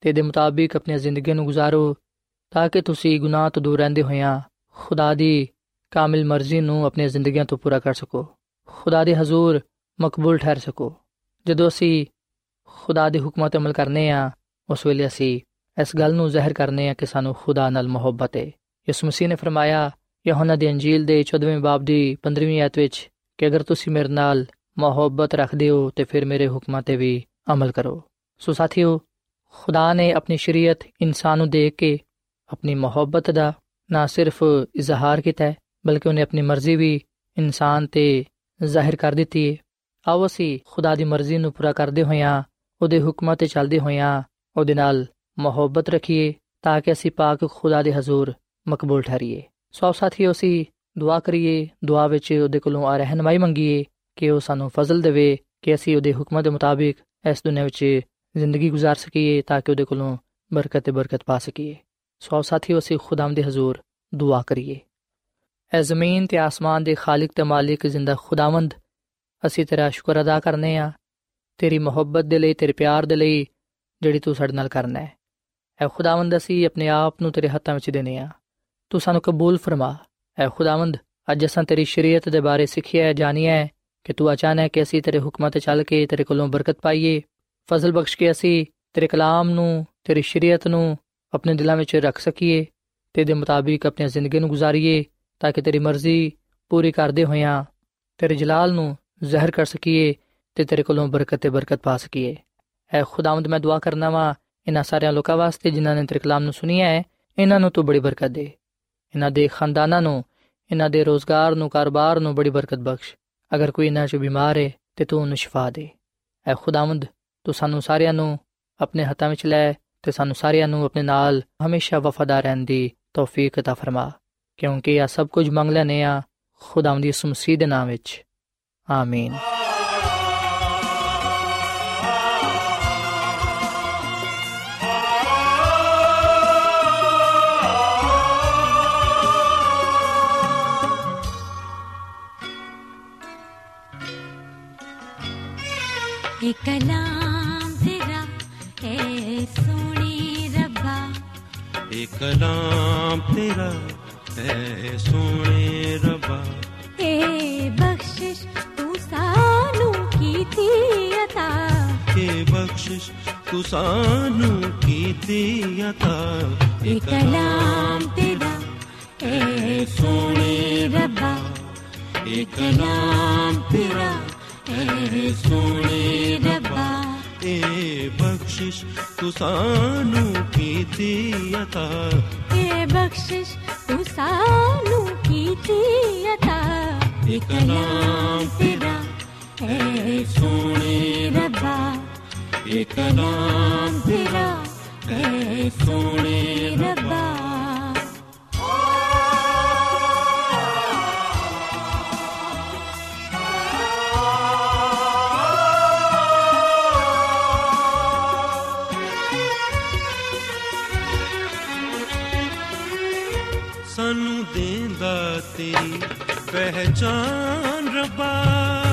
ਤੇ ਦੇ ਮੁਤਾਬਿਕ ਆਪਣੀ ਜ਼ਿੰਦਗੀ ਨੂੰ گزارੋ ਤਾਂ ਕਿ ਤੁਸੀਂ ਗੁਨਾਹ ਤੋਂ ਦੂਰ ਰਹਿੰਦੇ ਹੋਇਆਂ ਖੁਦਾ ਦੀ ਕਾਮਿਲ ਮਰਜ਼ੀ ਨੂੰ ਆਪਣੀ ਜ਼ਿੰਦਗੀਆਂ ਤੋਂ ਪੂਰਾ ਕਰ ਸਕੋ ਖੁਦਾ ਦੇ ਹਜ਼ੂਰ ਮਕਬੂਲ ਠਹਿਰ ਸਕੋ ਜਦੋਂ ਅਸੀਂ ਖੁਦਾ ਦੇ ਹੁਕਮਾਂ ਤੇ ਅਮਲ ਕਰਨੇ ਆ ਉਸ ਵੇਲੇ ਅਸੀਂ ਇਸ ਗੱਲ ਨੂੰ ਜ਼ਾਹਿਰ ਕਰਨੇ ਆ ਕਿ ਸਾਨੂੰ ਖੁਦਾ ਨਾਲ ਮੁਹੱਬਤ ਹੈ ਯਿਸੂ ਮਸੀਹ ਨੇ ਫਰਮਾਇਆ ਯਹੋਨਾ ਦੀ ਅੰਜੀਲ ਦੇ 14ਵੇਂ ਬਾਬ ਦੀ 15ਵੀਂ ਆਇਤ ਵਿੱਚ ਕਿ ਅਗਰ ਤੁਸੀਂ ਮੇਰੇ ਨਾਲ ਮੁਹੱਬਤ ਰੱਖਦੇ ਹੋ ਤੇ ਫਿਰ ਮੇਰੇ ਹੁਕਮਾਂ ਤੇ ਵੀ ਅਮਲ ਕਰੋ ਸੋ ਸਾਥੀਓ ਖੁਦਾ ਨੇ ਆਪਣੀ ਸ਼ਰੀਅਤ ਇਨਸਾਨ ਨੂੰ ਦੇ ਕੇ ਆਪਣੀ ਮੁਹੱਬਤ ਦਾ ਨਾ ਸਿਰਫ ਇਜ਼ਹਾਰ ਕੀਤਾ ਹੈ, ਬਲਕਿ ਉਹਨੇ ਆਪਣੀ ਮਰਜ਼ੀ ਵੀ ਇਨਸਾਨ ਤੇ ਜ਼ਾਹਿਰ ਕਰ ਦਿੱਤੀ ਹੈ। ਆਓ ਅਸੀਂ ਖੁਦਾ ਦੀ ਮਰਜ਼ੀ ਨੂੰ ਪੂਰਾ ਕਰਦੇ ਹੋਇਆਂ, ਉਹਦੇ ਹੁਕਮਾਂ ਤੇ ਚੱਲਦੇ ਹੋਇਆਂ ਉਹਦੇ ਨਾਲ ਮੁਹੱਬਤ ਰੱਖੀਏ, ਤਾਂ ਕਿ ਅਸੀਂ ਪਾਕ ਖੁਦਾ ਦੇ ਹਜ਼ੂਰ ਮਕਬੂਲ ਠਹਿਰੀਏ। ਸੋ ਸਾਥੀਓ, ਅਸੀਂ ਦੁਆ ਕਰੀਏ, ਦੁਆ ਵਿੱਚ ਉਹਦੇ ਕੋਲੋਂ ਆ ਰਹਿਨਮਾਈ ਮੰਗੀਏ ਕਿ ਉਹ ਸਾਨੂੰ ਫਜ਼ਲ ਦੇਵੇ, ਕਿ ਅਸੀਂ ਉਹਦੇ ਹੁਕਮਾਂ ਦੇ ਮੁਤਾਬਿਕ ਇਸ ਦੁਨੀਆਂ ਵਿੱਚ ਜ਼ਿੰਦਗੀ گزار ਸਕੀਏ ਤਾਂ ਕਿ ਉਹਦੇ ਕੋਲੋਂ ਬਰਕਤ ਤੇ ਬਰਕਤ ਪਾ ਸਕੀਏ ਸੋ ਸਾਥੀਓ ਅਸੀਂ ਖੁਦਾਮ ਦੇ ਹਜ਼ੂਰ ਦੁਆ ਕਰੀਏ ਐ ਜ਼ਮੀਨ ਤੇ ਆਸਮਾਨ ਦੇ ਖਾਲਕ ਤੇ ਮਾਲਿਕ ਜ਼ਿੰਦਾ ਖੁਦਾਵੰਦ ਅਸੀਂ ਤੇਰਾ ਸ਼ੁਕਰ ਅਦਾ ਕਰਨੇ ਆ ਤੇਰੀ ਮੁਹੱਬਤ ਦੇ ਲਈ ਤੇਰੇ ਪਿਆਰ ਦੇ ਲਈ ਜਿਹੜੀ ਤੂੰ ਸਾਡੇ ਨਾਲ ਕਰਨਾ ਹੈ ਐ ਖੁਦਾਵੰਦ ਅਸੀਂ ਆਪਣੇ ਆਪ ਨੂੰ ਤੇਰੇ ਹੱਥਾਂ ਵਿੱਚ ਦੇਨੇ ਆ ਤੂੰ ਸਾਨੂੰ ਕਬੂਲ ਫਰਮਾ ਐ ਖੁਦਾਵੰਦ ਅੱਜ ਅਸਾਂ ਤੇਰੀ ਸ਼ਰੀਅਤ ਦੇ ਬਾਰੇ ਸਿੱਖਿਆ ਜਾਣਿਆ ਕਿ ਤੂੰ ਅਚਾਨਕ ਕਿ ਅਸੀਂ ਤੇਰੇ ਹੁਕਮਾਂ ਤੇ ਚੱਲ ਕੇ ਤੇਰੇ ਕੋਲੋਂ ਬਰਕਤ ਪਾਈਏ ਫਜ਼ਲ ਬਖਸ਼ ਕੇ ਅਸੀਂ ਤੇਰੇ ਕਲਾਮ ਨੂੰ, ਤੇਰੀ ਸ਼ਰੀਅਤ ਨੂੰ ਆਪਣੇ ਦਿਲਾਂ ਵਿੱਚ ਰੱਖ ਸਕੀਏ ਤੇ ਦੇ ਮੁਤਾਬਿਕ ਆਪਣੀ ਜ਼ਿੰਦਗੀ ਨੂੰ ਗੁਜ਼ਾਰੀਏ ਤਾਂ ਕਿ ਤੇਰੀ ਮਰਜ਼ੀ ਪੂਰੀ ਕਰਦੇ ਹੋਇਆਂ ਤੇਰੇ ਜਲਾਲ ਨੂੰ ਜ਼ਾਹਿਰ ਕਰ ਸਕੀਏ ਤੇ ਤੇਰੇ ਕੋਲੋਂ ਬਰਕਤ ਤੇ ਬਰਕਤ ਪਾ ਸਕੀਏ। ਐ ਖੁਦਾਵੰਦ, ਮੈਂ ਦੁਆ ਕਰਨਾ ਵਾ ਇਹਨਾਂ ਸਾਰਿਆਂ ਲੋਕਾਂ ਵਾਸਤੇ ਜਿਨ੍ਹਾਂ ਨੇ ਤੇਰੇ ਕਲਾਮ ਨੂੰ ਸੁਨਿਆ ਹੈ ਇਹਨਾਂ ਨੂੰ ਤੂੰ ਬੜੀ ਬਰਕਤ ਦੇ। ਇਹਨਾਂ ਦੇ ਖਾਨਦਾਨਾਂ ਨੂੰ, ਇਹਨਾਂ ਦੇ ਰੋਜ਼ਗਾਰ ਨੂੰ, ਕਾਰੋਬਾਰ ਨੂੰ ਬੜੀ ਬਰਕਤ ਬਖਸ਼। ਅਗਰ ਕੋਈ ਇਹਨਾਂ 'ਚ ਬਿਮਾਰ ਹੈ ਤੇ ਤੂੰ ਉਹਨੂੰ ਸ਼ਿਫਾ ਦੇ। ਐ ਖੁਦਾਵੰਦ ਤੂੰ ਸਾਨੂੰ ਸਾਰਿਆਂ ਨੂੰ ਆਪਣੇ ਹੱਥਾਂ ਵਿੱਚ ਲੈ ਤੇ ਸਾਨੂੰ ਸਾਰਿਆਂ ਨੂੰ ਆਪਣੇ ਨਾਲ ਹਮੇਸ਼ਾ ਵਫਾਦਾਰ ਰਹਿਣ ਦੀ ਤੌਫੀਕ عطا ਫਰਮਾ ਕਿਉਂਕਿ ਇਹ ਸਭ ਕੁਝ ਮੰਗ ਲੈਨੇ ਆ ਖੁਦਾਵੰਦ ਦੀ ਮਸੀਹ ਦੇ ਨਾਮ ਵਿੱਚ ਆਮੀਨ ਇਹ ਕਲਾਮ ਤੇਰਾ ਹੈ ਸੋਹਣੇ ਰੱਬਾ। ਇਹ ਬਖਸ਼ਿਸ਼ ਤੂੰ ਸਾਨੂੰ ਕੀਤੀ ਅਤਾ। ਇਹ ਬਖਸ਼ਿਸ਼ ਤੂੰ ਸਾਨੂੰ ਕੀਤੀ ਅਤਾ। ਇਹ ਕਲਾਮ ਤੇਰਾ ਹੈ ਸੋਹਣੇ ਰੱਬਾ। ਇਹ ਕਲਾਮ ਤੇਰਾ ਹੈ ਸੋਹਣੇ ਰੱਬਾ। ਇਹ ਬਖਸ਼ਿਸ਼ ਤੂੰ ਸਾਨੂੰ ਕੀਤੀ ਅਤਾ। ਇਹ ਬਖਸ਼ਿਸ਼ ਤੂੰ ਸਾਨੂੰ ਕੀਤੀ ਅਤਾ। ਇਹ ਕਲਾਮ ਤੇਰਾ ਹੈ ਸੋਹਣੇ ਰੱਬਾ। ਇਹ ਕਲਾਮ ਤੇਰਾ ਹੈ ਸੋਹਣੇ ਰੱਬਾ। ਸਾਨੂੰ ਦੇਂਦਾ ਤੇਰੀ ਪਹਿਚਾਨ ਰੱਬਾ।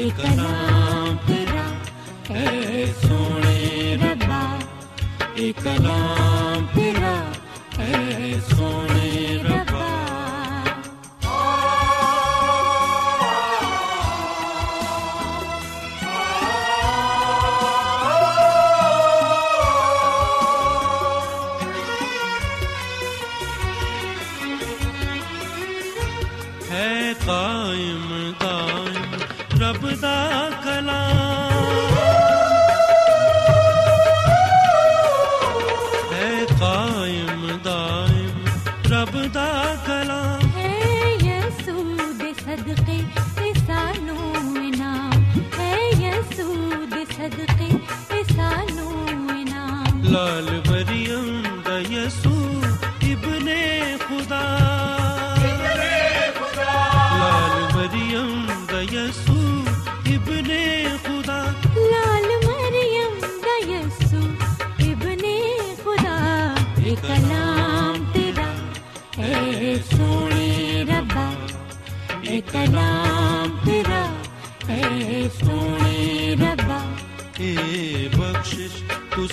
ਏ ਕਲਾਮ ਤੇਰਾ ਏ ਸੋਹਣੇ ਰੱਬਾ ਏ ਕਲਾਮ ਤੇਰਾ ਏ ਸੋਹਣੇ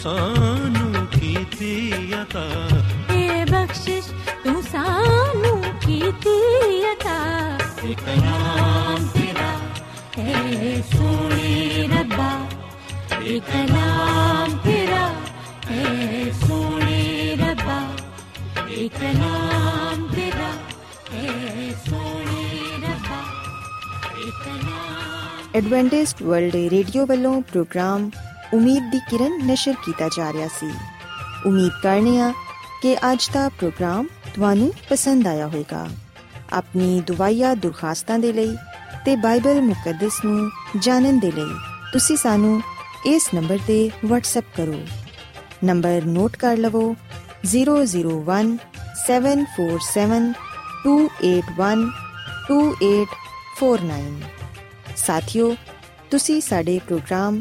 ਸਾਨੂੰ ਕੀਤੀ ਅਤਾ ਇਹ ਬਖਸ਼ਿਸ਼ ਤੂੰ ਸਾਨੂੰ ਕੀਤੀ ਅਤਾ ਇਹ ਕਲਾਮ ਤੇਰਾ ਏ ਸੋਹਣੇ ਰੱਬਾ ਇਹ ਕਲਾਮ ਤੇਰਾ ਏ ਸੋਹਣੇ ਰੱਬਾ ਇਹ ਕਲਾਮ ਤੇਰਾ ਏ ਸੋਹਣੇ ਰੱਬਾ ਇਹ ਕਲਾਮ ਐਡਵੈਂਟਿਸਟ ਵਰਲਡ ਰੇਡੀਓ ਵੱਲੋਂ ਪ੍ਰੋਗਰਾਮ ਉਮੀਦ ਦੀ ਕਿਰਨ ਨਿਸ਼ਰ ਕੀਤਾ ਜਾ ਰਿਹਾ ਸੀ। ਉਮੀਦ ਕਰਨੇ ਆ ਕਿ ਅੱਜ ਦਾ ਪ੍ਰੋਗਰਾਮ ਤੁਹਾਨੂੰ ਪਸੰਦ ਆਇਆ ਹੋਵੇਗਾ। ਆਪਣੀ ਦੁਆਇਆ ਦੁਰਖਾਸਤਾਂ ਦੇ ਲਈ ਤੇ ਬਾਈਬਲ ਮੁਕੱਦਸ ਨੂੰ ਜਾਣਨ ਦੇ ਲਈ ਤੁਸੀਂ ਸਾਨੂੰ ਇਸ ਨੰਬਰ ਤੇ WhatsApp ਕਰੋ। ਨੰਬਰ ਨੋਟ ਕਰ ਲਵੋ 001 747 281 2849 ਸਾਥਿਓ, ਤੁਸੀਂ ਸਾਡੇ ਪ੍ਰੋਗਰਾਮ